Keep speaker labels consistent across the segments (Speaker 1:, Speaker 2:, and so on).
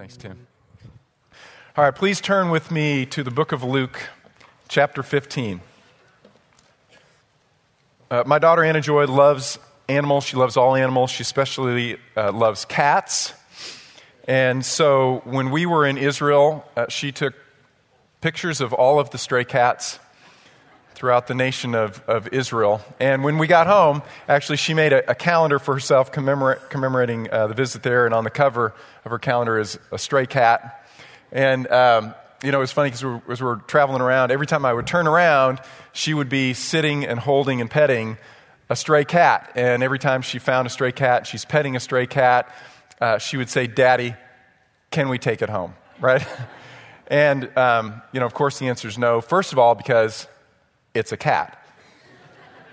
Speaker 1: Thanks, Tim. All right, please turn with me to the book of Luke, chapter 15. Uh, my daughter Anna Joy loves animals. She loves all animals. She especially uh, loves cats. And so when we were in Israel, uh, she took pictures of all of the stray cats throughout the nation of, of Israel. And when we got home, actually, she made a, a calendar for herself commemorating uh, the visit there. And on the cover of her calendar is a stray cat. And, um, you know, it was funny because we as we were traveling around, every time I would turn around, she would be sitting and holding and petting a stray cat. And every time she found a stray cat, she's petting a stray cat, uh, she would say, Daddy, can we take it home? Right? and, um, you know, of course, the answer is no. First of all, because it's a cat.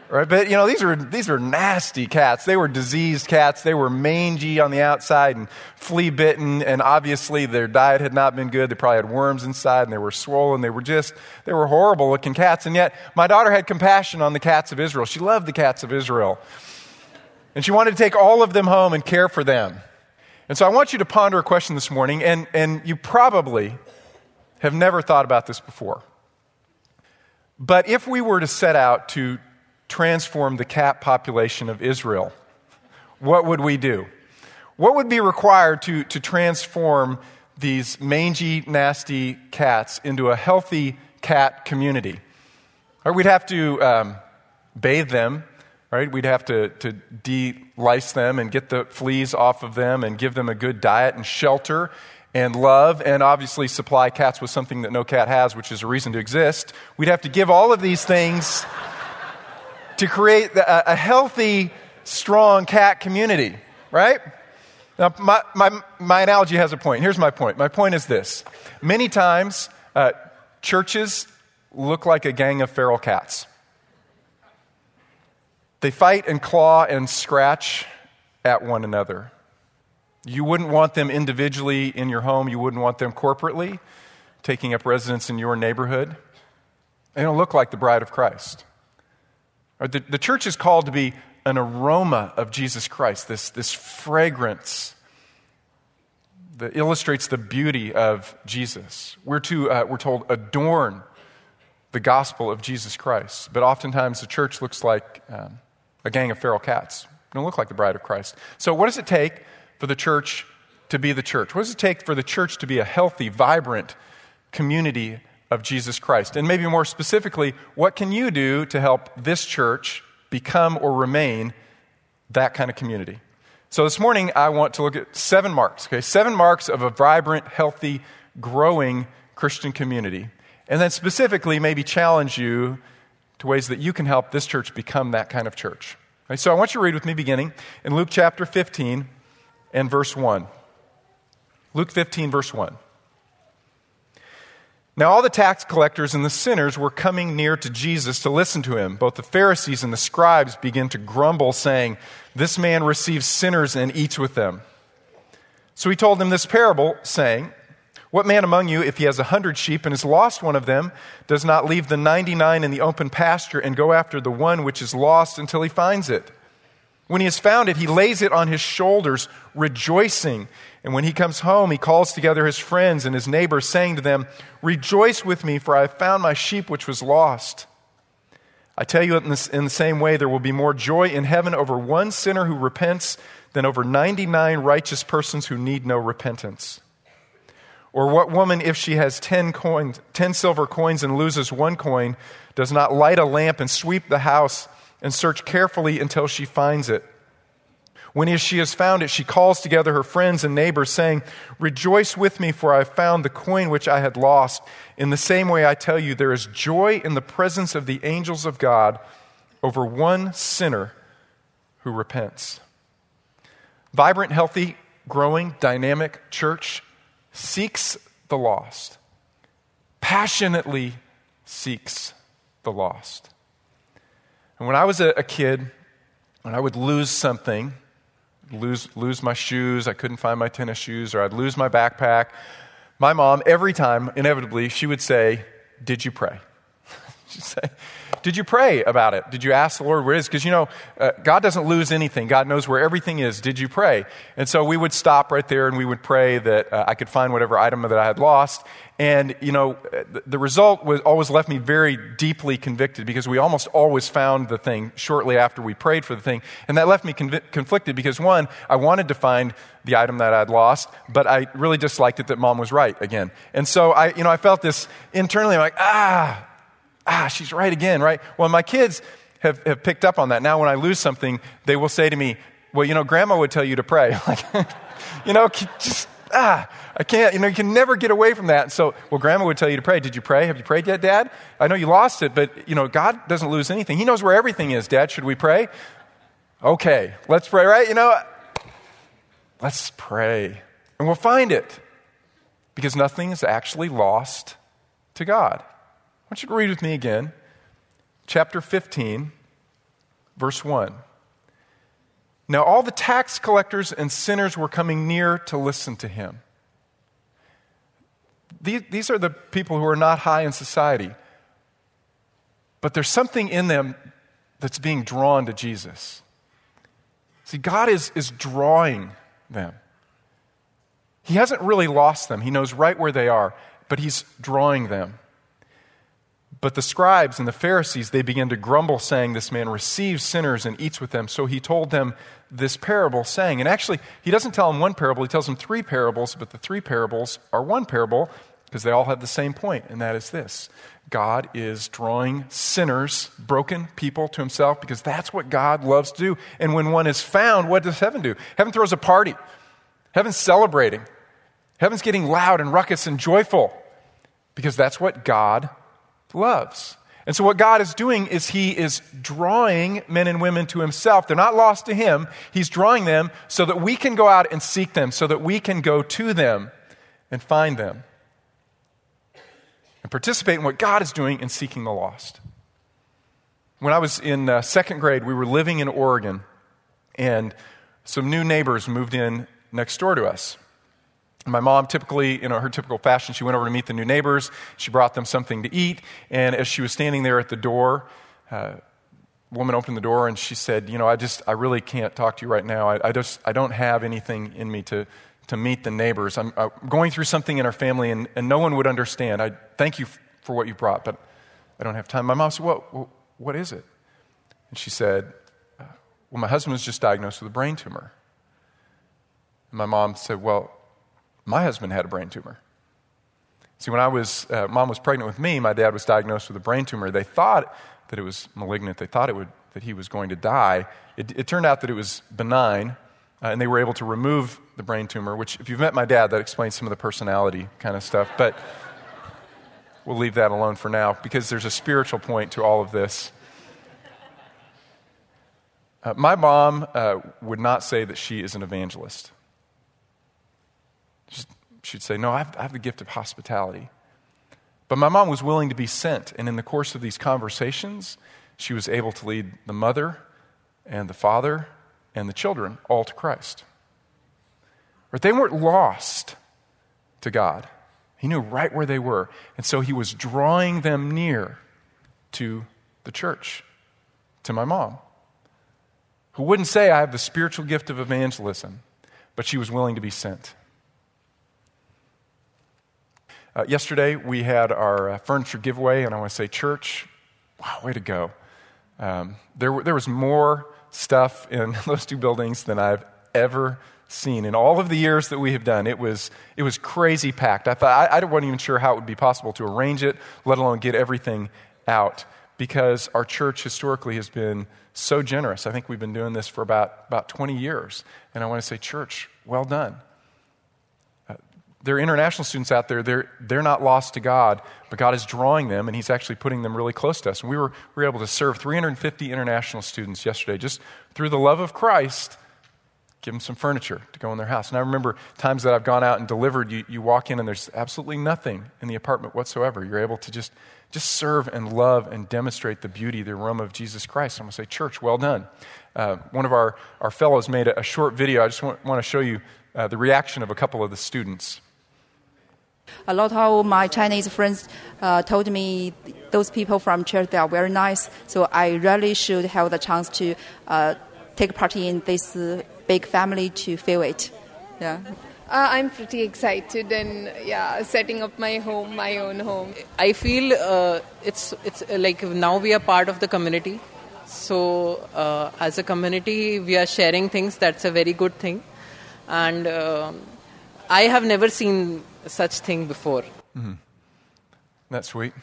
Speaker 1: Right? But, you know, these were, these were nasty cats. They were diseased cats. They were mangy on the outside and flea bitten. And obviously, their diet had not been good. They probably had worms inside and they were swollen. They were just, they were horrible looking cats. And yet, my daughter had compassion on the cats of Israel. She loved the cats of Israel. And she wanted to take all of them home and care for them. And so I want you to ponder a question this morning, and, and you probably have never thought about this before. But if we were to set out to transform the cat population of Israel, what would we do? What would be required to, to transform these mangy, nasty cats into a healthy cat community? Or we'd have to um, bathe them, right? We'd have to, to de-lice them and get the fleas off of them and give them a good diet and shelter and love, and obviously supply cats with something that no cat has, which is a reason to exist. We'd have to give all of these things to create a, healthy, strong cat community, right? Now, my, my, my analogy has a point. Here's my point. My point is this many times, uh, churches look like a gang of feral cats. They fight and claw and scratch at one another. You wouldn't want them individually in your home, you wouldn't want them corporately, taking up residence in your neighborhood. They don't look like the bride of Christ. The, the church is called to be an aroma of Jesus Christ, this, this fragrance that illustrates the beauty of Jesus. We're, to, uh, we're told, adorn the gospel of Jesus Christ. But oftentimes the church looks like um, a gang of feral cats. They don't look like the bride of Christ. So, what does it take for the church to be the church? What does it take for the church to be a healthy, vibrant community of Jesus Christ? And maybe more specifically, what can you do to help this church become or remain that kind of community? So this morning, I want to look at seven marks, okay? Seven marks of a vibrant, healthy, growing Christian community. And then specifically, maybe challenge you to ways that you can help this church become that kind of church. Okay, so I want you to read with me beginning in Luke chapter 15, and verse 1. Luke 15, verse 1. Now, all the tax collectors and the sinners were coming near to Jesus to listen to him. Both the Pharisees and the scribes began to grumble, saying, This man receives sinners and eats with them. So he told them this parable, saying, What man among you, if he has a hundred sheep and has lost one of them, does not leave the ninety nine in the open pasture and go after the one which is lost until he finds it? When he has found it, he lays it on his shoulders, rejoicing. And when he comes home, he calls together his friends and his neighbors, saying to them, Rejoice with me, for I have found my sheep which was lost. I tell you, in, this, in the same way, there will be more joy in heaven over one sinner who repents than over 99 righteous persons who need no repentance. Or what woman, if she has 10, coins, 10 silver coins and loses one coin, does not light a lamp and sweep the house? And search carefully until she finds it. When she has found it, she calls together her friends and neighbors, saying, Rejoice with me, for I have found the coin which I had lost. In the same way, I tell you, there is joy in the presence of the angels of God over one sinner who repents. Vibrant, healthy, growing, dynamic church seeks the lost, passionately seeks the lost. And when I was a, kid, when I would lose something, lose, lose my shoes, I couldn't find my tennis shoes, or I'd lose my backpack, my mom, every time, inevitably, she would say, Did you pray? She'd say, Did you pray about it? Did you ask the Lord where it is? Because, you know, uh, God doesn't lose anything. God knows where everything is. Did you pray? And so we would stop right there and we would pray that uh, I could find whatever item that I had lost. And, you know, the result was always left me very deeply convicted because we almost always found the thing shortly after we prayed for the thing. And that left me conv- conflicted because, one, I wanted to find the item that I'd lost, but I really disliked it that mom was right again. And so I, you know, I felt this internally, I'm like, ah, ah, she's right again, right? Well, my kids have, have picked up on that. Now, when I lose something, they will say to me, well, you know, grandma would tell you to pray. Like, you know, just ah, I can't, you know, you can never get away from that. So, well, grandma would tell you to pray. Did you pray? Have you prayed yet, dad? I know you lost it, but, you know, God doesn't lose anything. He knows where everything is, dad. Should we pray? Okay, let's pray, right? You know, let's pray. And we'll find it because nothing is actually lost to God. Want you to read with me again, chapter 15, verse 1. Now, all the tax collectors and sinners were coming near to listen to him. These, these are the people who are not high in society, but there's something in them that's being drawn to Jesus. See, God is, is drawing them. He hasn't really lost them, He knows right where they are, but He's drawing them. But the scribes and the Pharisees, they began to grumble, saying, This man receives sinners and eats with them. So he told them this parable, saying, and actually, he doesn't tell them one parable, he tells them three parables, but the three parables are one parable because they all have the same point, and that is this God is drawing sinners, broken people to himself because that's what God loves to do. And when one is found, what does heaven do? Heaven throws a party, heaven's celebrating, heaven's getting loud and ruckus and joyful because that's what God loves. And so, what God is doing is He is drawing men and women to Himself. They're not lost to Him. He's drawing them so that we can go out and seek them, so that we can go to them and find them and participate in what God is doing in seeking the lost. When I was in uh, second grade, we were living in Oregon, and some new neighbors moved in next door to us. My mom, typically, in her typical fashion, she went over to meet the new neighbors. She brought them something to eat. And as she was standing there at the door, uh, woman opened the door and she said, You know, I just, I really can't talk to you right now. I, I just, I don't have anything in me to, to meet the neighbors. I'm, I'm going through something in our family and, and no one would understand. I thank you for what you brought, but I don't have time. My mom said, What, what is it? And she said, uh, Well, my husband was just diagnosed with a brain tumor. And my mom said, Well, my husband had a brain tumor. See, when I was, uh, mom was pregnant with me, my dad was diagnosed with a brain tumor. They thought that it was malignant. They thought it would, that he was going to die. It, it turned out that it was benign, uh, and they were able to remove the brain tumor, which, if you've met my dad, that explains some of the personality kind of stuff. But we'll leave that alone for now because there's a spiritual point to all of this. Uh, my mom uh, would not say that she is an evangelist. She'd say, No, I have, I have the gift of hospitality. But my mom was willing to be sent, and in the course of these conversations, she was able to lead the mother and the father and the children all to Christ. But they weren't lost to God. He knew right where they were. And so he was drawing them near to the church, to my mom, who wouldn't say, I have the spiritual gift of evangelism, but she was willing to be sent. Uh, yesterday, we had our uh, furniture giveaway, and I want to say, church, wow, way to go. Um, there, there was more stuff in those two buildings than I've ever seen in all of the years that we have done. It was, it was crazy packed. I thought I, I wasn't even sure how it would be possible to arrange it, let alone get everything out, because our church historically has been so generous. I think we've been doing this for about, about 20 years. And I want to say, church, well done there are international students out there, they're, they're not lost to God, but God is drawing them, and He's actually putting them really close to us. And we were, we were able to serve 350 international students yesterday just through the love of Christ, give them some furniture to go in their house. And I remember times that I've gone out and delivered, you, you walk in and there's absolutely nothing in the apartment whatsoever. You're able to just, just serve and love and demonstrate the beauty, the aroma of Jesus Christ. I'm going to say, Church, well done. Uh, one of our, our fellows made a, a short video. I just want, want to show you uh, the reaction of a couple of the students.
Speaker 2: A lot of my Chinese friends uh, told me those people from church they are very nice, so I really should have the chance to uh, take part in this uh, big family to feel it. Yeah.
Speaker 3: Uh, I'm pretty excited and yeah, setting up my home, my own home.
Speaker 4: I feel uh, it's it's uh, like now we are part of the community. So uh, as a community, we are sharing things. That's a very good thing, and uh, I have never seen such thing before.
Speaker 1: Mm-hmm. That's sweet.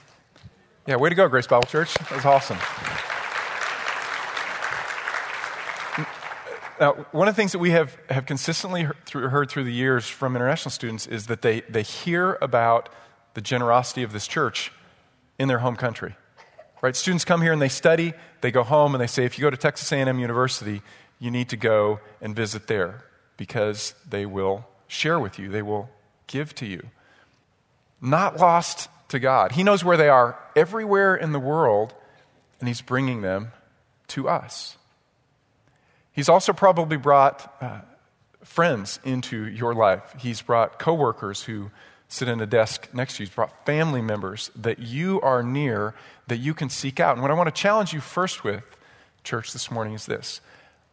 Speaker 1: Yeah, way to go, Grace Bible Church. That was awesome. Now, one of the things that we have, have consistently heard through, heard through the years from international students is that they, they hear about the generosity of this church in their home country. Right? Students come here and they study, they go home and they say, if you go to Texas A&M University, you need to go and visit there because they will share with you, they will give to you. Not lost to God. He knows where they are everywhere in the world, and He's bringing them to us. He's also probably brought uh, friends into your life. He's brought coworkers who sit in a desk next to you. He's brought family members that you are near that you can seek out. And what I want to challenge you first with, church, this morning is this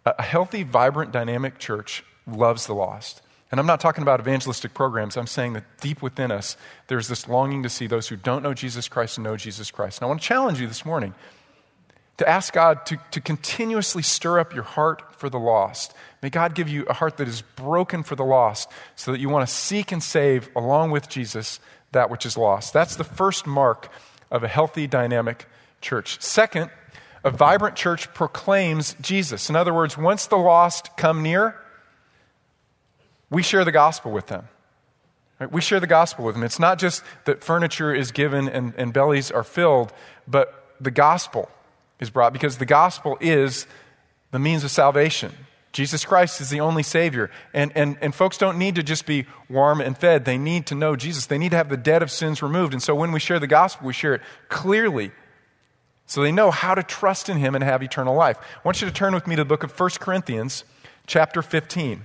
Speaker 1: a healthy, vibrant, dynamic church loves the lost. And I'm not talking about evangelistic programs. I'm saying that deep within us, there's this longing to see those who don't know Jesus Christ and know Jesus Christ. And I want to challenge you this morning to ask God to, to continuously stir up your heart for the lost. May God give you a heart that is broken for the lost so that you want to seek and save, along with Jesus, that which is lost. That's the first mark of a healthy, dynamic church. Second, a vibrant church proclaims Jesus. In other words, once the lost come near, we share the gospel with them. Right? We share the gospel with them. It's not just that furniture is given and, and bellies are filled, but the gospel is brought because the gospel is the means of salvation. Jesus Christ is the only Savior. And, and, and folks don't need to just be warm and fed. They need to know Jesus. They need to have the debt of sins removed. And so when we share the gospel, we share it clearly so they know how to trust in Him and have eternal life. I want you to turn with me to the book of 1 Corinthians, chapter 15.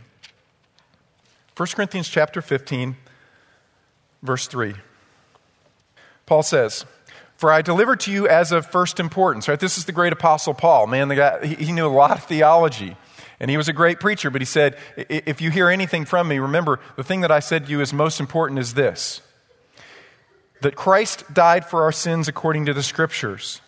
Speaker 1: 1 Corinthians, chapter 15, verse 3. Paul says, for I delivered to you as of first importance. Right? This is the great apostle Paul. Man, the guy, he, knew a lot of theology. And he was a great preacher, but he said, If you hear anything from me, remember, the thing that I said to you is most important is this that Christ died for our sins according to the Scriptures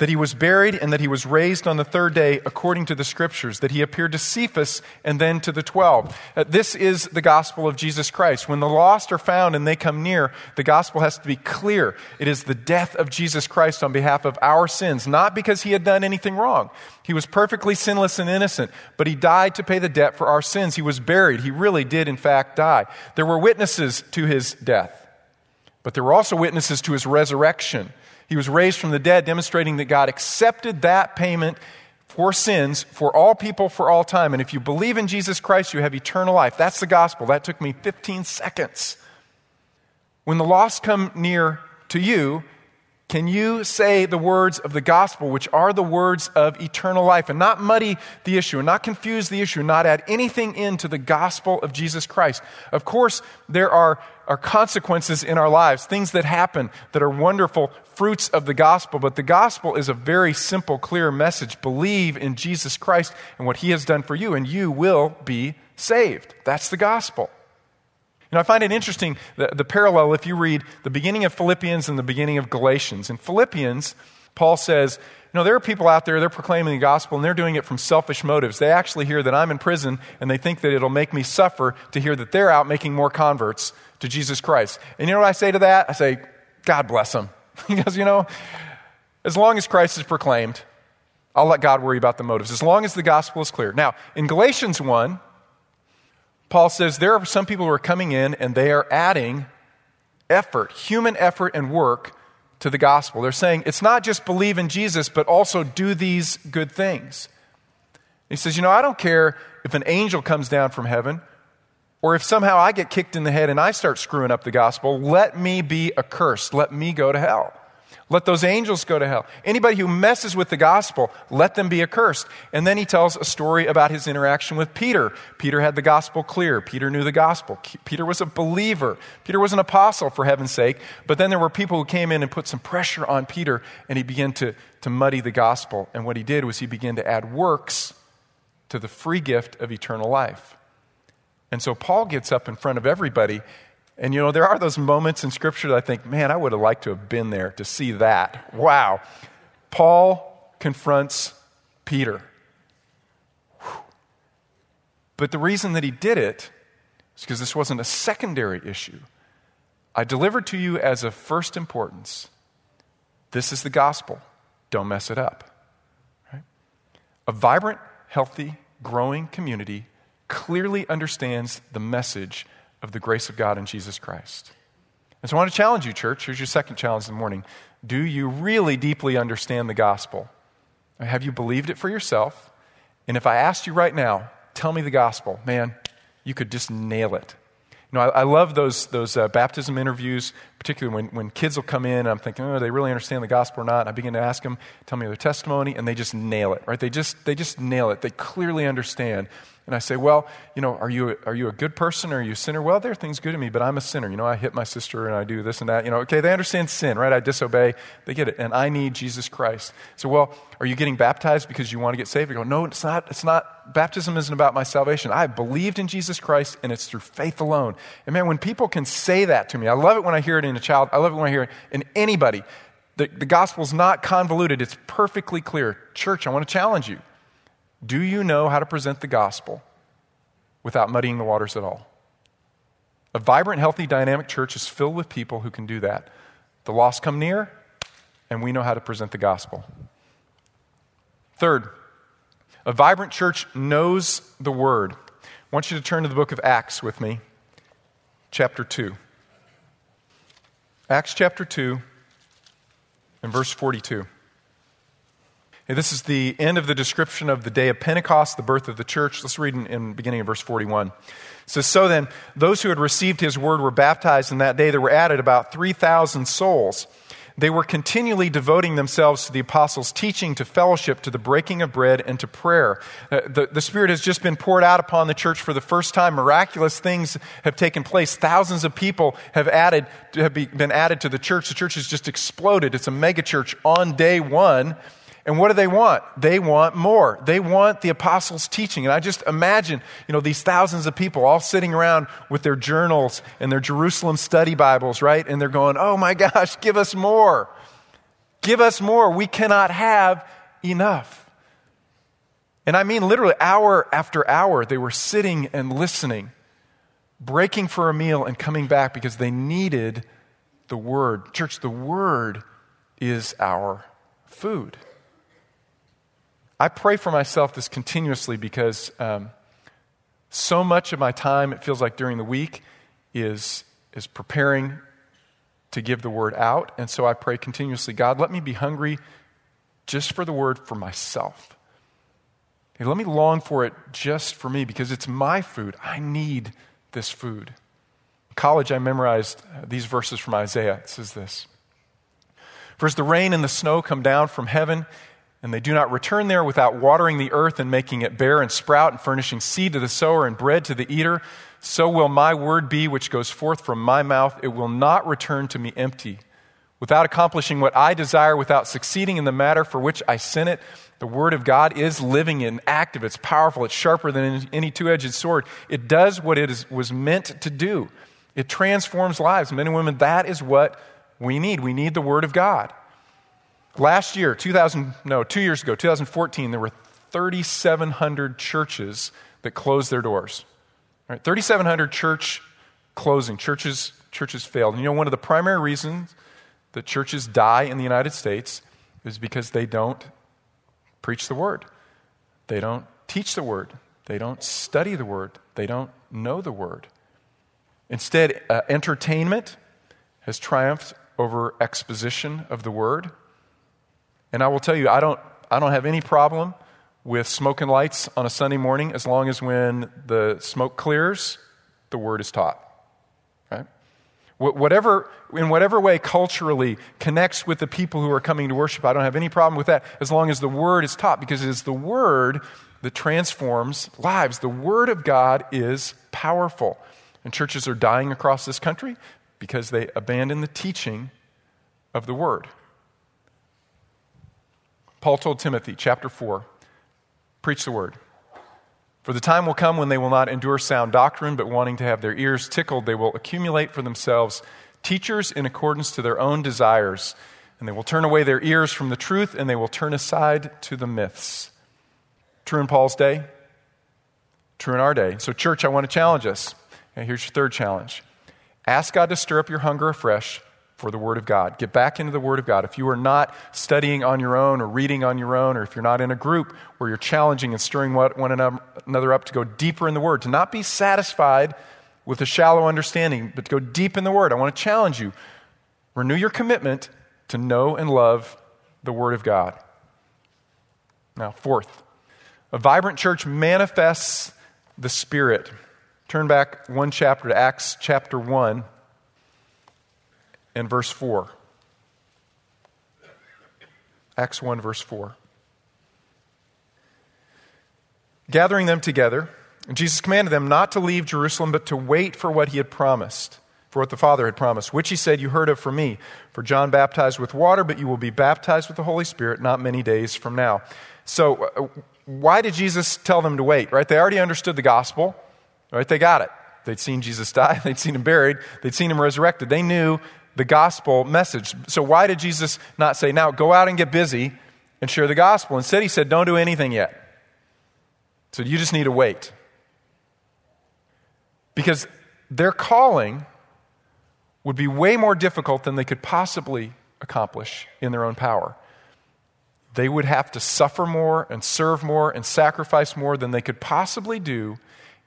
Speaker 1: that he was buried and that he was raised on the third day according to the scriptures, that he appeared to Cephas and then to the twelve. Uh, this is the gospel of Jesus Christ. When the lost are found and they come near, the gospel has to be clear. It is the death of Jesus Christ on behalf of our sins, not because he had done anything wrong. He was perfectly sinless and innocent, but he died to pay the debt for our sins. He was buried. He really did, in fact, die. There were witnesses to his death, but there were also witnesses to his resurrection. He was raised from the dead, demonstrating that God accepted that payment for sins for all people for all time. And if you believe in Jesus Christ, you have eternal life. That's the gospel. That took me 15 seconds. When the lost come near to you, can you say the words of the gospel, which are the words of eternal life, and not muddy the issue, and not confuse the issue, and not add anything into the gospel of Jesus Christ? Of course, there are, are consequences in our lives, things that happen that are wonderful fruits of the gospel, but the gospel is a very simple, clear message. Believe in Jesus Christ and what he has done for you, and you will be saved. That's the gospel. You know, I find it interesting the, the parallel if you read the beginning of Philippians and the beginning of Galatians. In Philippians, Paul says, you know, there are people out there, they're proclaiming the gospel, and they're doing it from selfish motives. They actually hear that I'm in prison, and they think that it'll make me suffer to hear that they're out making more converts to Jesus Christ. And you know what I say to that? I say, God bless them. because, you know, as long as Christ is proclaimed, I'll let God worry about the motives, as long as the gospel is clear. Now, in Galatians 1, Paul says there are some people who are coming in and they are adding effort, human effort and work to the gospel. They're saying it's not just believe in Jesus, but also do these good things. He says, You know, I don't care if an angel comes down from heaven or if somehow I get kicked in the head and I start screwing up the gospel. Let me be accursed. Let me go to hell. Let those angels go to hell. Anybody who messes with the gospel, let them be accursed. And then he tells a story about his interaction with Peter. Peter had the gospel clear. Peter knew the gospel. Peter was a believer. Peter was an apostle, for heaven's sake. But then there were people who came in and put some pressure on Peter, and he began to, to muddy the gospel. And what he did was he began to add works to the free gift of eternal life. And so Paul gets up in front of everybody and you know, there are those moments in Scripture that I think, man, I would have liked to have been there to see that. Wow. Paul confronts Peter. But the reason that he did it is because this wasn't a secondary issue. I delivered to you as of first importance. This is the gospel. Don't mess it up. Right? A vibrant, healthy, growing community clearly understands the message of the grace of God in Jesus Christ. And so I want to challenge you, church. Here's your second challenge in the morning. Do you really deeply understand the gospel? Have you believed it for yourself? And if I asked you right now, tell me the gospel, man, you could just nail it. You know, I, I love those, those uh, baptism interviews, particularly when, when kids will come in and I'm thinking, oh, they really understand the gospel or not? And I begin to ask them, tell me their testimony, and they just nail it, right? They just, they just nail it. They clearly understand. And I say, well, you know, are you, a, are you a good person or are you a sinner? Well, there are things good in me, but I'm a sinner. You know, I hit my sister and I do this and that. You know, okay, they understand sin, right? I disobey. They get it. And I need Jesus Christ. So, well, are you getting baptized because you want to get saved? I go, no, it's not. It's not. Baptism isn't about my salvation. I believed in Jesus Christ and it's through faith alone. And man, when people can say that to me, I love it when I hear it in a child. I love it when I hear it in anybody. The, the gospel's not convoluted. It's perfectly clear. Church, I want to challenge you. Do you know how to present the gospel without muddying the waters at all? A vibrant, healthy, dynamic church is filled with people who can do that. The lost come near, and we know how to present the gospel. Third, a vibrant church knows the word. I want you to turn to the book of Acts with me, chapter 2. Acts chapter 2 and verse 42. This is the end of the description of the day of Pentecost, the birth of the church. Let's read in, in beginning of verse 41. It says, So then, those who had received his word were baptized, and that day there were added about 3,000 souls. They were continually devoting themselves to the apostles' teaching, to fellowship, to the breaking of bread, and to prayer. Uh, the, the Spirit has just been poured out upon the church for the first time. Miraculous things have taken place. Thousands of people have, added, have be, been added to the church. The church has just exploded. It's a megachurch on day one. And what do they want? They want more. They want the apostles' teaching. And I just imagine, you know, these thousands of people all sitting around with their journals and their Jerusalem study Bibles, right? And they're going, oh my gosh, give us more. Give us more. We cannot have enough. And I mean literally hour after hour, they were sitting and listening, breaking for a meal and coming back because they needed the Word. Church, the Word is our food. I pray for myself this continuously because um, so much of my time, it feels like during the week, is, is preparing to give the word out. And so I pray continuously God, let me be hungry just for the word for myself. Let me long for it just for me because it's my food. I need this food. In college, I memorized uh, these verses from Isaiah. It says this For as the rain and the snow come down from heaven and they do not return there without watering the earth and making it bear and sprout and furnishing seed to the sower and bread to the eater, so will my word be which goes forth from my mouth. It will not return to me empty. Without accomplishing what I desire, without succeeding in the matter for which I sent it, the word of God is living and active. It's powerful. It's sharper than any two edged sword. It does what it is, was meant to do. It transforms lives. Men and women, that is what we need. We need the word of God. Last year, 2000, no, two years ago, 2014, there were 3,700 churches that closed their doors. Right? 3,700 church closing. Churches, churches failed. And you know, one of the primary reasons that churches die in the United States is because they don't preach the word. They don't teach the word. They don't study the word. They don't know the word. Instead, uh, entertainment has triumphed over exposition of the word. And I will tell you, I don't, I don't have any problem with smoke and lights on a Sunday morning as long as when the smoke clears, the word is taught. Right? Whatever, in whatever way culturally connects with the people who are coming to worship, I don't have any problem with that as long as the Word is taught, because it is the Word that transforms lives. The Word of God is powerful. And churches are dying across this country because they abandon the teaching of the Word. Paul told Timothy, chapter 4, preach the Word. For the time will come when they will not endure sound doctrine, but wanting to have their ears tickled, they will accumulate for themselves teachers in accordance to their own desires. And they will turn away their ears from the truth, and they will turn aside to the myths. True in Paul's day, true in our day. So, church, I want to challenge us. And here's your third challenge ask God to stir up your hunger afresh for the Word of God. Get back into the Word of God. If you are not studying on your own or reading on your own, or if you're not in a group where you're challenging and stirring one another up to go deeper in the Word, to not be satisfied with a shallow understanding, but to go deep in the Word, I want to challenge you. Renew your commitment to know and love the Word of God. Now, fourth, a vibrant church manifests the Spirit. Turn back one chapter to Acts chapter 1 and verse 4. Acts 1, verse 4. Gathering them together, Jesus commanded them not to leave Jerusalem, but to wait for what he had promised, for what the Father had promised, which he said, You heard of from me. For John baptized with water, but you will be baptized with the Holy Spirit not many days from now. So, uh, why did Jesus tell them to wait, right? They already understood the gospel, right? They got it. They'd seen Jesus die, they'd seen him buried, they'd seen him resurrected. They knew the gospel message. So, why did Jesus not say, now go out and get busy and share the gospel? Instead, he said, don't do anything yet. So, you just need to wait. Because their calling would be way more difficult than they could possibly accomplish in their own power. They would have to suffer more and serve more and sacrifice more than they could possibly do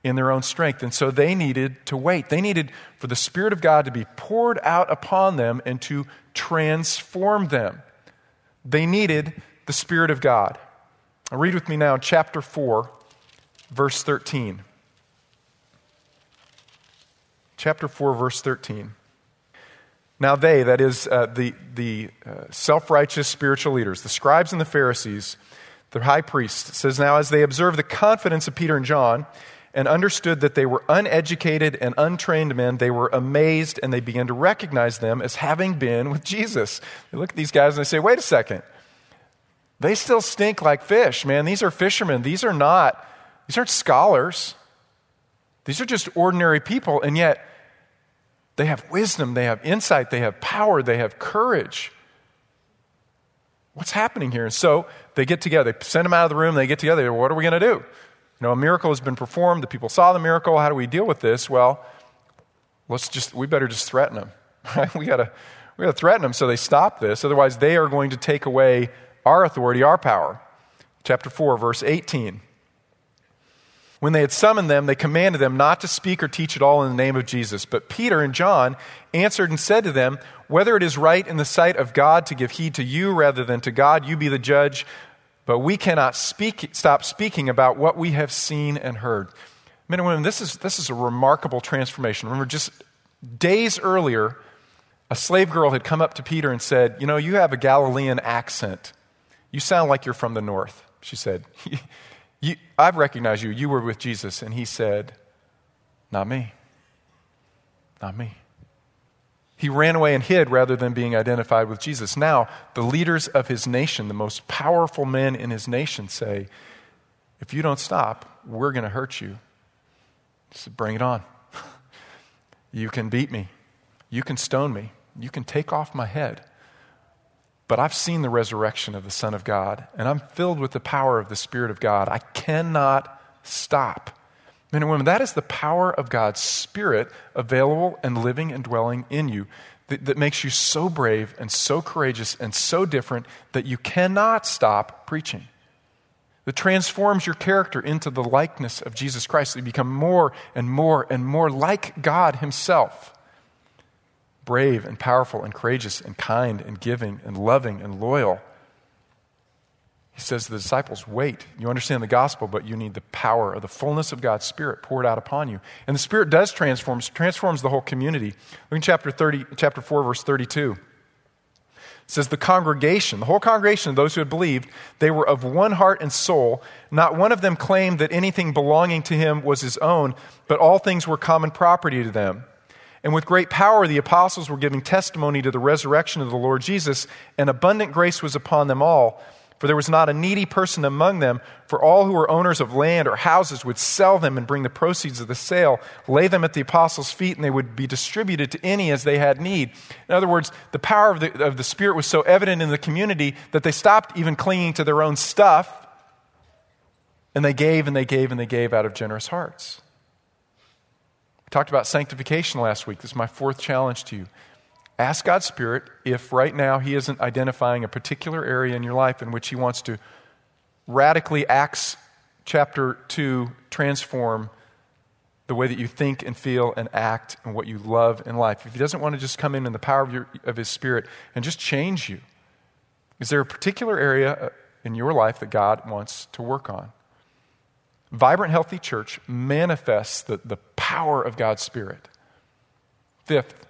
Speaker 1: in their own strength. And so they needed to wait. They needed for the Spirit of God to be poured out upon them and to transform them. They needed the Spirit of God. Now read with me now, chapter 4, verse 13. Chapter 4, verse 13. Now, they, that is, uh, the, the uh, self righteous spiritual leaders, the scribes and the Pharisees, the high priest, says, Now, as they observed the confidence of Peter and John, and understood that they were uneducated and untrained men, they were amazed and they began to recognize them as having been with Jesus. They look at these guys and they say, wait a second. They still stink like fish, man. These are fishermen. These are not, these aren't scholars. These are just ordinary people, and yet they have wisdom, they have insight, they have power, they have courage. What's happening here? And so they get together, they send them out of the room, they get together. What are we going to do? Know, a miracle has been performed. The people saw the miracle. How do we deal with this? Well, let's just, we better just threaten them, right? We gotta, we gotta threaten them so they stop this. Otherwise, they are going to take away our authority, our power. Chapter 4, verse 18. When they had summoned them, they commanded them not to speak or teach at all in the name of Jesus. But Peter and John answered and said to them, Whether it is right in the sight of God to give heed to you rather than to God, you be the judge. But we cannot speak, stop speaking about what we have seen and heard. Men and women, this is, this is a remarkable transformation. Remember, just days earlier, a slave girl had come up to Peter and said, You know, you have a Galilean accent. You sound like you're from the north. She said, you, I've recognized you. You were with Jesus. And he said, Not me. Not me. He ran away and hid rather than being identified with Jesus. Now, the leaders of his nation, the most powerful men in his nation, say, If you don't stop, we're going to hurt you. Said, Bring it on. you can beat me. You can stone me. You can take off my head. But I've seen the resurrection of the Son of God, and I'm filled with the power of the Spirit of God. I cannot stop. Men and women, that is the power of God's Spirit available and living and dwelling in you that, that, makes you so brave and so courageous and so different that you cannot stop preaching. That transforms your character into the likeness of Jesus Christ. That you become more and more and more like God Himself. Brave and powerful and courageous and kind and giving and loving and loyal. He says to the disciples, Wait, you understand the gospel, but you need the power of the fullness of God's Spirit poured out upon you. And the Spirit does transform, transforms the whole community. Look in chapter, 30, chapter 4, verse 32. It says, The congregation, the whole congregation of those who had believed, they were of one heart and soul. Not one of them claimed that anything belonging to him was his own, but all things were common property to them. And with great power, the apostles were giving testimony to the resurrection of the Lord Jesus, and abundant grace was upon them all. For there was not a needy person among them, for all who were owners of land or houses would sell them and bring the proceeds of the sale, lay them at the apostles' feet, and they would be distributed to any as they had need. In other words, the power of the, of the Spirit was so evident in the community that they stopped even clinging to their own stuff, and they gave and they gave and they gave out of generous hearts. We talked about sanctification last week. This is my fourth challenge to you. Ask God's Spirit if right now He isn't identifying a particular area in your life in which He wants to radically, Acts chapter 2, transform the way that you think and feel and act and what you love in life. If He doesn't want to just come in in the power of, your, of His Spirit and just change you, is there a particular area uh, in your life that God wants to work on? Vibrant, healthy church manifests the, the power of God's Spirit. Fifth,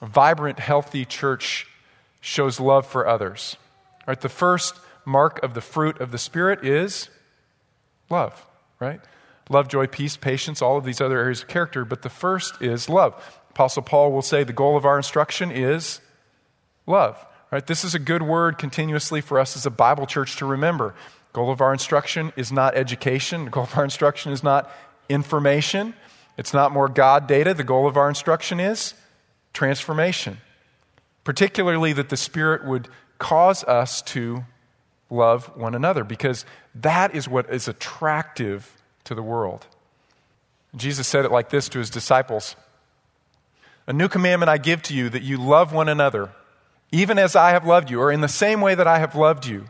Speaker 1: a vibrant, healthy church shows love for others. Right? The first mark of the fruit of the Spirit is love, right? Love, joy, peace, patience, all of these other areas of character, but the first is love. Apostle Paul will say the goal of our instruction is love. Right? This is a good word continuously for us as a Bible church to remember. Goal of our instruction is not education. The goal of our instruction is not information. It's not more God data. The goal of our instruction is transformation, particularly that the Spirit would cause us to love one another, because that is what is attractive to the world. Jesus said it like this to his disciples A new commandment I give to you, that you love one another, even as I have loved you, or in the same way that I have loved you,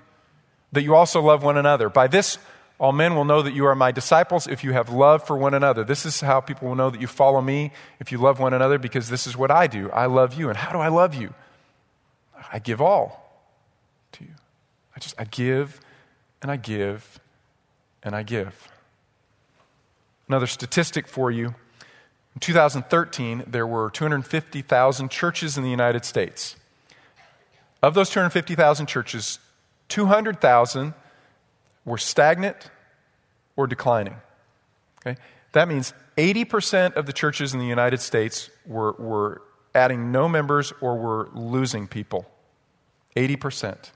Speaker 1: that you also love one another. By this, all men will know that you are my disciples if you have love for one another. This is how people will know that you follow me if you love one another, because this is what I do. I love you. And how do I love you? I give all to you. I just, I give and I give and I give. Another statistic for you. In 2013, there were 250,000 churches in the United States. Of those 250,000 churches, 200,000 were stagnant or declining. Okay? That means 80% of the churches in the United States were, were adding no members or were losing people. 80%.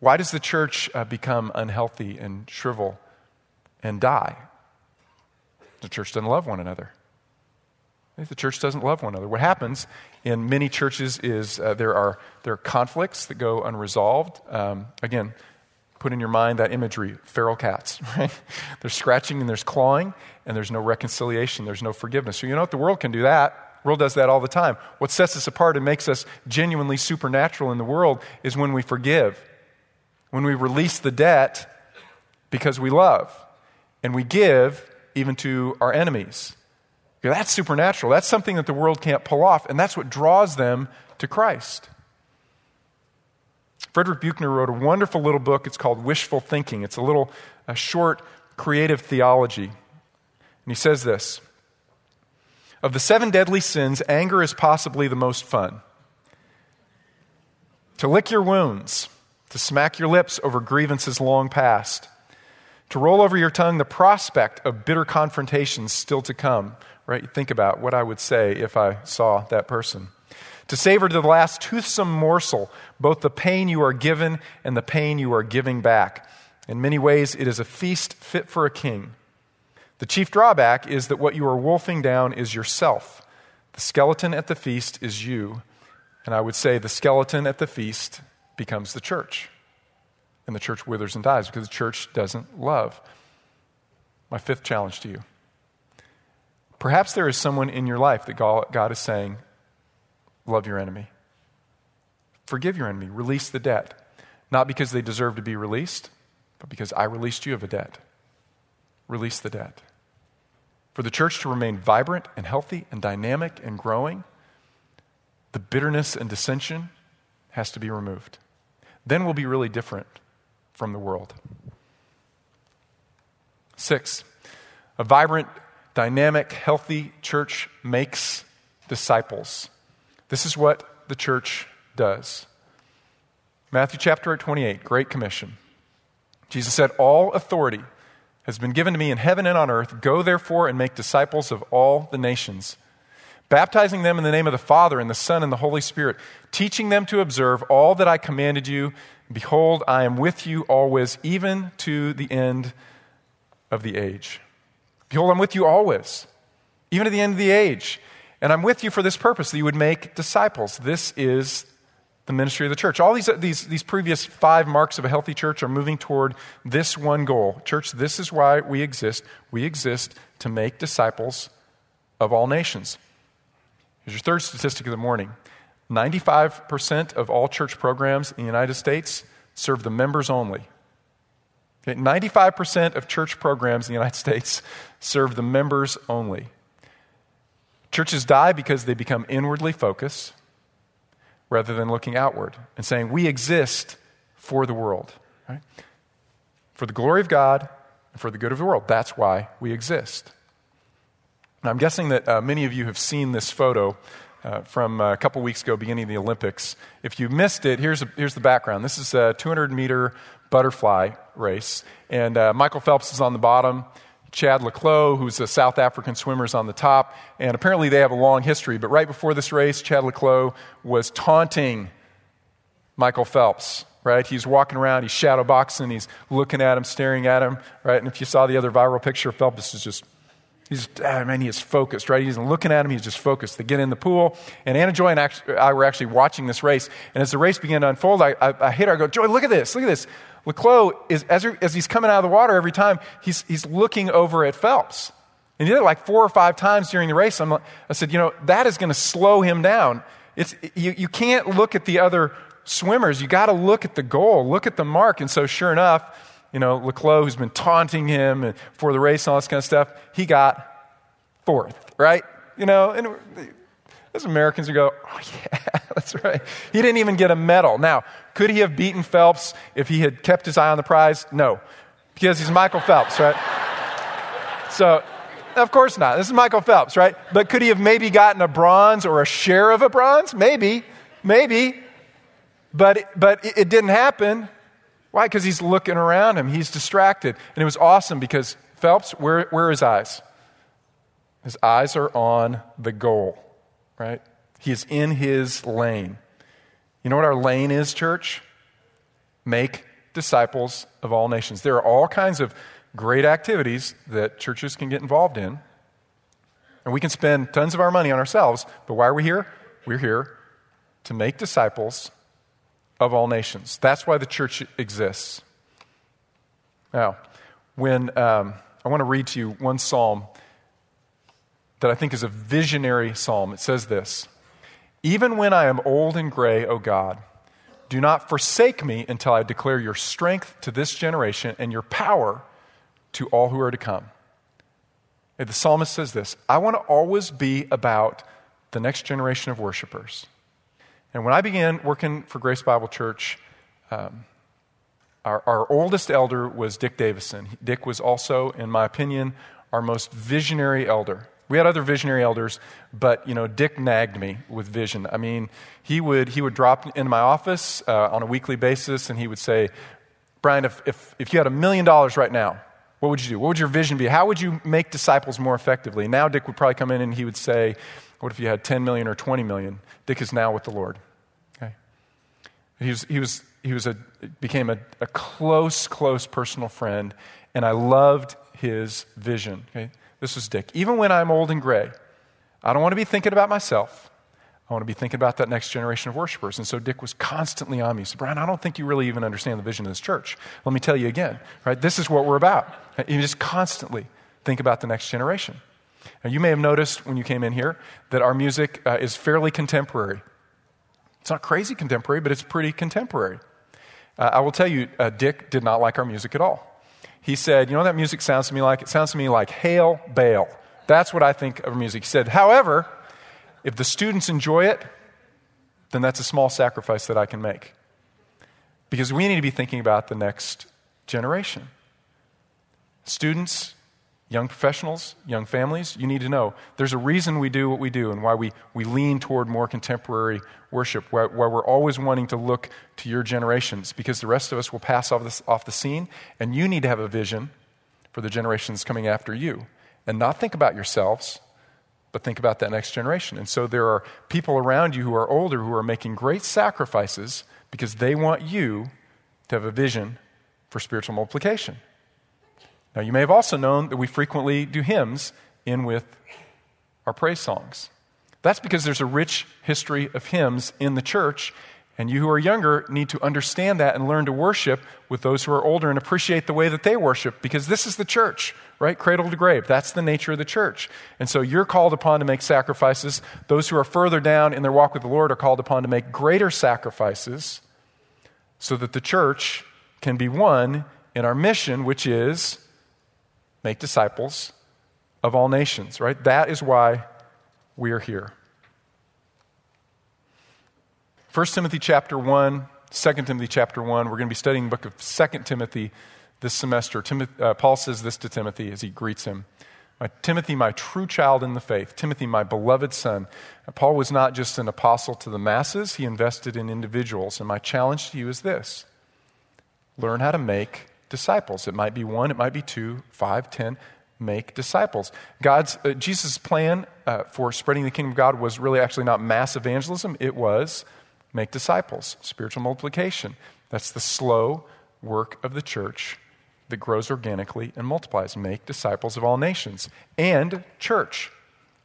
Speaker 1: Why does the church uh, become unhealthy and shrivel and die? The church doesn't love one another. The church doesn't love one another. What happens in many churches is uh, there, are, there are conflicts that go unresolved. Um, again, put in your mind that imagery feral cats, right? There's scratching and there's clawing, and there's no reconciliation, there's no forgiveness. So, you know what? The world can do that. The world does that all the time. What sets us apart and makes us genuinely supernatural in the world is when we forgive, when we release the debt because we love, and we give even to our enemies. That's supernatural. That's something that the world can't pull off, and that's what draws them to Christ. Frederick Buechner wrote a wonderful little book. It's called Wishful Thinking. It's a little a short creative theology. And he says this Of the seven deadly sins, anger is possibly the most fun. To lick your wounds, to smack your lips over grievances long past, to roll over your tongue the prospect of bitter confrontations still to come. Right? Think about what I would say if I saw that person to savor to the last toothsome morsel both the pain you are given and the pain you are giving back. In many ways, it is a feast fit for a king. The chief drawback is that what you are wolfing down is yourself. The skeleton at the feast is you. And I would say the skeleton at the feast becomes the church. And the church withers and dies because the church doesn't love. My fifth challenge to you. Perhaps there is someone in your life that God is saying, Love your enemy. Forgive your enemy. Release the debt. Not because they deserve to be released, but because I released you of a debt. Release the debt. For the church to remain vibrant and healthy and dynamic and growing, the bitterness and dissension has to be removed. Then we'll be really different from the world. Six, a vibrant, dynamic, healthy church makes disciples. This is what the church does. Matthew chapter 28, Great Commission. Jesus said, All authority has been given to me in heaven and on earth. Go therefore and make disciples of all the nations, baptizing them in the name of the Father and the Son and the Holy Spirit, teaching them to observe all that I commanded you. Behold, I am with you always, even to the end of the age. Behold, I'm with you always, even to the end of the age. And I'm with you for this purpose, that you would make disciples. This is the ministry of the church. All these, these, these previous five marks of a healthy church are moving toward this one goal. Church, this is why we exist. We exist to make disciples of all nations. Here's your third statistic of the morning 95% of all church programs in the United States serve the members only. Okay, 95% of church programs in the United States serve the members only. Churches die because they become inwardly focused rather than looking outward and saying, We exist for the world, right? For the glory of God and for the good of the world. That's why we exist. Now, I'm guessing that uh, many of you have seen this photo uh, from uh, a couple weeks ago, beginning of the Olympics. If you missed it, here's, a, here's the background. This is a 200 meter butterfly race, and uh, Michael Phelps is on the bottom. Chad le Clos, who's a South African swimmer, is on the top. And apparently they have a long history. But right before this race, Chad le Clos was taunting Michael Phelps, right? He's walking around, he's shadow boxing, he's looking at him, staring at him, right? And if you saw the other viral picture, Phelps is just, he's, ah, man, he is focused, right? He's looking at him, he's just focused. They get in the pool, and Anna Joy and I were actually watching this race. And as the race began to unfold, I, I, I hit her, I go, Joy, look at this, look at this le Clos is, as, as he's coming out of the water every time, he's, he's looking over at Phelps. And he did it like four or five times during the race. I'm, I said, you know, that is going to slow him down. It's, you, you can't look at the other swimmers. You got to look at the goal, look at the mark. And so, sure enough, you know, le Clos, who's been taunting him for the race and all this kind of stuff, he got fourth, right? You know, and as Americans, we go, oh, yeah, that's right. He didn't even get a medal. Now, could he have beaten Phelps if he had kept his eye on the prize? No, because he's Michael Phelps, right? So, of course not. This is Michael Phelps, right? But could he have maybe gotten a bronze or a share of a bronze? Maybe, maybe. But, but it didn't happen. Why? Because he's looking around him. He's distracted. And it was awesome because Phelps, where, where are his eyes? His eyes are on the goal right? He is in his lane. You know what our lane is, church? Make disciples of all nations. There are all kinds of great activities that churches can get involved in. And we can spend tons of our money on ourselves, but why are we here? We're here to make disciples of all nations. That's why the church exists. Now, when um, I want to read to you one psalm that I think is a visionary psalm. It says this Even when I am old and gray, O God, do not forsake me until I declare your strength to this generation and your power to all who are to come. The psalmist says this I want to always be about the next generation of worshipers. And when I began working for Grace Bible Church, um, our, our oldest elder was Dick Davison. Dick was also, in my opinion, our most visionary elder. We had other visionary elders, but you know, Dick nagged me with vision. I mean, he would he would drop into my office uh, on a weekly basis, and he would say, "Brian, if, if if you had a million dollars right now, what would you do? What would your vision be? How would you make disciples more effectively?" Now, Dick would probably come in and he would say, "What if you had 10 million or 20 million? Dick is now with the Lord." Okay, he was he was he was a became a, a close close personal friend, and I loved his vision. Okay. This is Dick. Even when I'm old and gray, I don't want to be thinking about myself. I want to be thinking about that next generation of worshipers. And so Dick was constantly on me. He said, Brian, I don't think you really even understand the vision of this church. Let me tell you again, right? This is what we're about. You just constantly think about the next generation. Now, you may have noticed when you came in here that our music uh, is fairly contemporary. It's not crazy contemporary, but it's pretty contemporary. Uh, I will tell you, uh, Dick did not like our music at all he said, You know what that music sounds to me like? It sounds to me like Hail Baal. That's what I think of music. He said, However, if the students enjoy it, then that's a small sacrifice that I can make. Because we need to be thinking about the next generation. Students, young professionals, young families, you need to know there's a reason we do what we do and why we, we lean toward more contemporary worship, why, why we're always wanting to look to your generations, because the rest of us will pass off, this, off the scene, and you need to have a vision for the generations coming after you. And not think about yourselves, but think about that next generation. And so there are people around you who are older who are making great sacrifices because they want you to have a vision for spiritual multiplication. Now, you may have also known that we frequently do hymns in with our praise songs. That's because there's a rich history of hymns in the church, and you who are younger need to understand that and learn to worship with those who are older and appreciate the way that they worship, because this is the church, right? Cradle to grave. That's the nature of the church. And so you're called upon to make sacrifices. Those who are further down in their walk with the Lord are called upon to make greater sacrifices so that the church can be one in our mission, which is make disciples of all nations, right? That is why we are here. 1 Timothy chapter 1, 2 Timothy chapter 1. We're going to be studying the book of 2 Timothy this semester. Timothy, uh, Paul says this to Timothy as he greets him. My, Timothy, my true child in the faith. Timothy, my beloved son. Paul was not just an apostle to the masses, he invested in individuals. And my challenge to you is this learn how to make disciples. It might be one, it might be two, five, ten. Make disciples. God's uh, Jesus' plan uh, for spreading the kingdom of God was really actually not mass evangelism. It was make disciples, spiritual multiplication. That's the slow work of the church that grows organically and multiplies. Make disciples of all nations and church.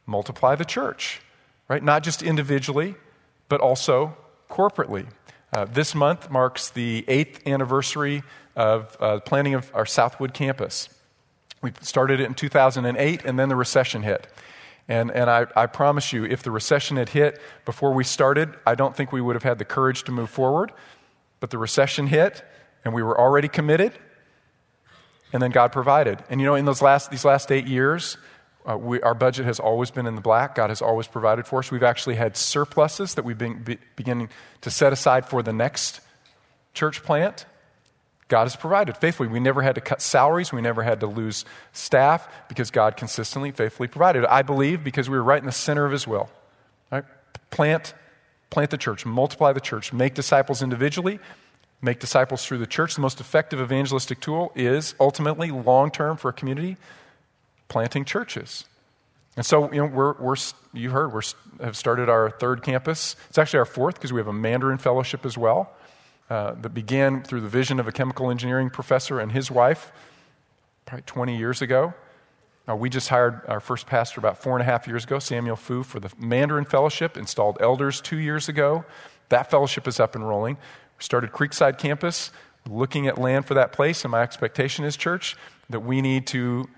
Speaker 1: Multiply the church, right? Not just individually, but also corporately. Uh, this month marks the eighth anniversary of uh, planning of our Southwood campus. We started it in 2008, and then the recession hit. And, and I, I promise you, if the recession had hit before we started, I don't think we would have had the courage to move forward. But the recession hit, and we were already committed, and then God provided. And you know, in those last, these last eight years, uh, we, our budget has always been in the black. God has always provided for us. We've actually had surpluses that we've been be, beginning to set aside for the next church plant. God has provided faithfully. We never had to cut salaries. We never had to lose staff because God consistently, faithfully provided. I believe because we were right in the center of His will. Right? Plant, plant the church, multiply the church, make disciples individually, make disciples through the church. The most effective evangelistic tool is ultimately long term for a community planting churches. And so, you know, we're, we're you heard, we have started our third campus. It's actually our fourth because we have a Mandarin fellowship as well. Uh, that began through the vision of a chemical engineering professor and his wife, probably 20 years ago. Uh, we just hired our first pastor about four and a half years ago, Samuel Fu, for the Mandarin Fellowship, installed elders two years ago. That fellowship is up and rolling. We started Creekside Campus, looking at land for that place, and my expectation is, church, that we need to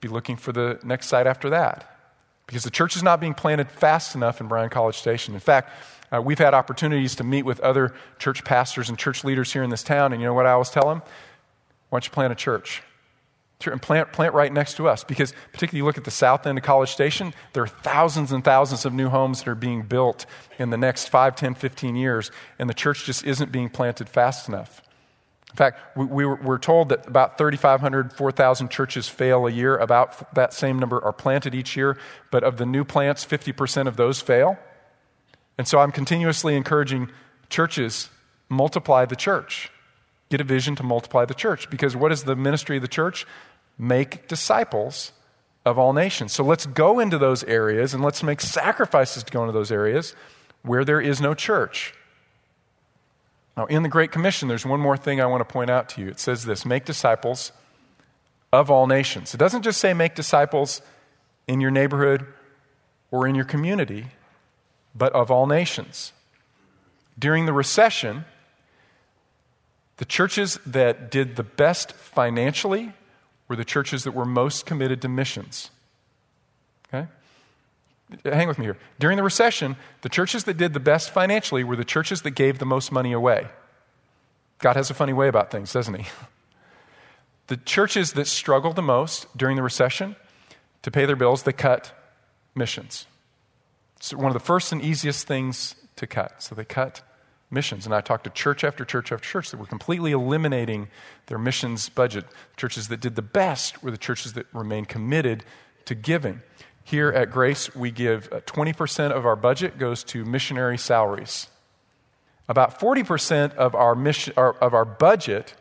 Speaker 1: be looking for the next site after that. Because the church is not being planted fast enough in Bryan College Station. In fact, uh, we've had opportunities to meet with other church pastors and church leaders here in this town, and you know what I always tell them? Why don't you plant a church? And plant, plant right next to us. Because, particularly, you look at the south end of College Station, there are thousands and thousands of new homes that are being built in the next 5, 10, 15 years, and the church just isn't being planted fast enough. In fact, we, we're told that about 3,500, 4,000 churches fail a year. About that same number are planted each year, but of the new plants, 50% of those fail. And so I'm continuously encouraging churches multiply the church. Get a vision to multiply the church. Because what is the ministry of the church? Make disciples of all nations. So let's go into those areas and let's make sacrifices to go into those areas where there is no church. Now, in the Great Commission, there's one more thing I want to point out to you. It says this make disciples of all nations. It doesn't just say make disciples in your neighborhood or in your community, but of all nations. During the recession, the churches that did the best financially were the churches that were most committed to missions. Okay? Hang with me here. During the recession, the churches that did the best financially were the churches that gave the most money away. God has a funny way about things, doesn't he? The churches that struggled the most during the recession to pay their bills, they cut missions. It's one of the first and easiest things to cut. So they cut missions. And I talked to church after church after church that were completely eliminating their missions budget. Churches that did the best were the churches that remained committed to giving. Here at Grace, we give 20% uh, of our budget goes to missionary salaries. About 40% of our, mission, of our budget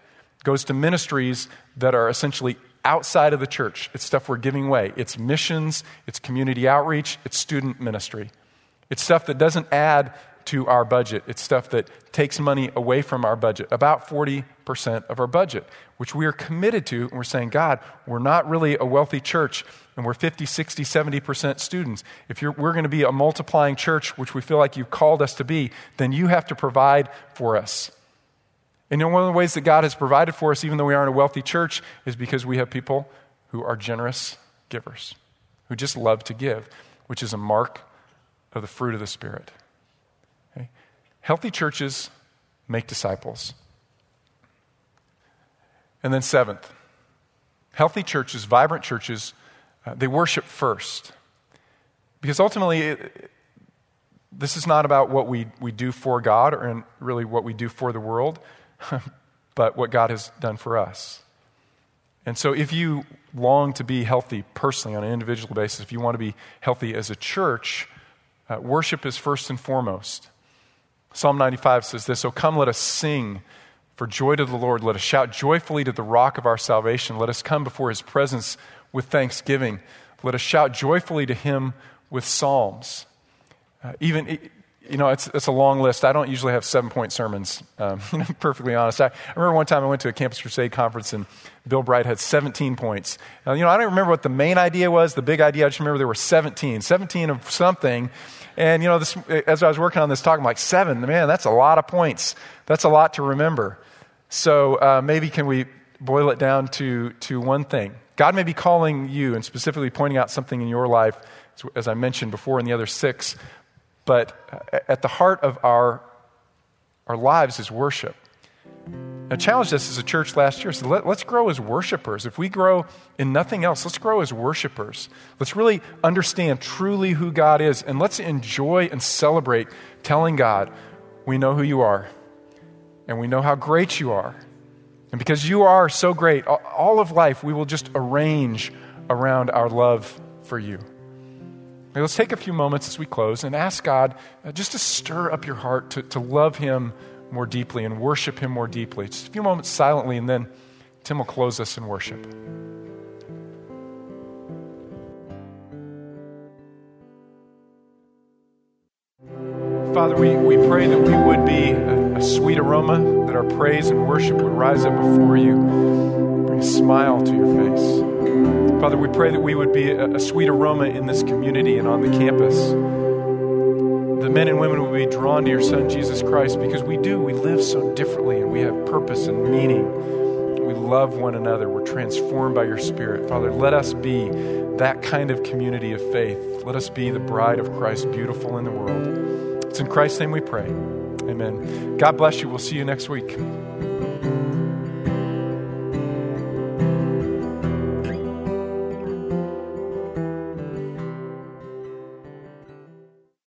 Speaker 1: goes to ministries that are essentially outside of the church. It's stuff we're giving away. It's missions, it's community outreach, it's student ministry. It's stuff that doesn't add to our budget. It's stuff that takes money away from our budget, about 40% of our budget, which we are committed to. And we're saying, God, we're not really a wealthy church, and we're 50, 60, 70% students. If we're going to be a multiplying church, which we feel like you've called us to be, then you have to provide for us. And one of the ways that God has provided for us, even though we aren't a wealthy church, is because we have people who are generous givers, who just love to give, which is a mark of the fruit of the Spirit. Okay? Healthy churches make disciples. And then, seventh, healthy churches, vibrant churches, uh, they worship first. Because ultimately, it, this is not about what we, we do for God or really what we do for the world, but what God has done for us. And so, if you long to be healthy personally on an individual basis, if you want to be healthy as a church, uh, worship is first and foremost. Psalm 95 says this So come, let us sing for joy to the Lord. Let us shout joyfully to the rock of our salvation. Let us come before his presence with thanksgiving. Let us shout joyfully to him with psalms. Uh, even you know, it's, it's a long list. I don't usually have seven point sermons, um, perfectly honest. I, I, remember one time I went to a Campus Crusade conference and Bill Bright had 17 points. Now, you know, I don't remember what the main idea was, the big idea. I just remember there were 17, 17 of something. And, you know, this, as I was working on this talk, I'm like, seven, man, that's a lot of points. That's a lot to remember. So uh, maybe can we boil it down to, to one thing? God may be calling you and specifically pointing out something in your life, as I mentioned before in the other six but at the heart of our, our lives is worship. I challenged us as a church last year. So let, us grow as worshipers. If we grow in nothing else, let's grow as worshipers. Let's really understand truly who God is, and let's enjoy and celebrate telling God, we know who you are, and we know how great you are. And because you are so great, all of life we will just arrange around our love for you. Let's take a few moments as we close and ask God uh, just to stir up your heart to, to love Him more deeply and worship Him more deeply. Just a few moments silently, and then Tim will close us in worship. Father, we, we pray that we would be a, a sweet aroma, that our praise and worship would rise up before you, bring a smile to your face. Father, we pray that we would be a, a sweet aroma in this community and on the campus. The men and women would be drawn to your Son, Jesus Christ, because we do. We live so differently and we have purpose and meaning. We love one another. We're transformed by your Spirit. Father, let us be that kind of community of faith. Let us be the bride of Christ, beautiful in the world. It's in Christ's name we pray. Amen. God bless you. We'll see you next week.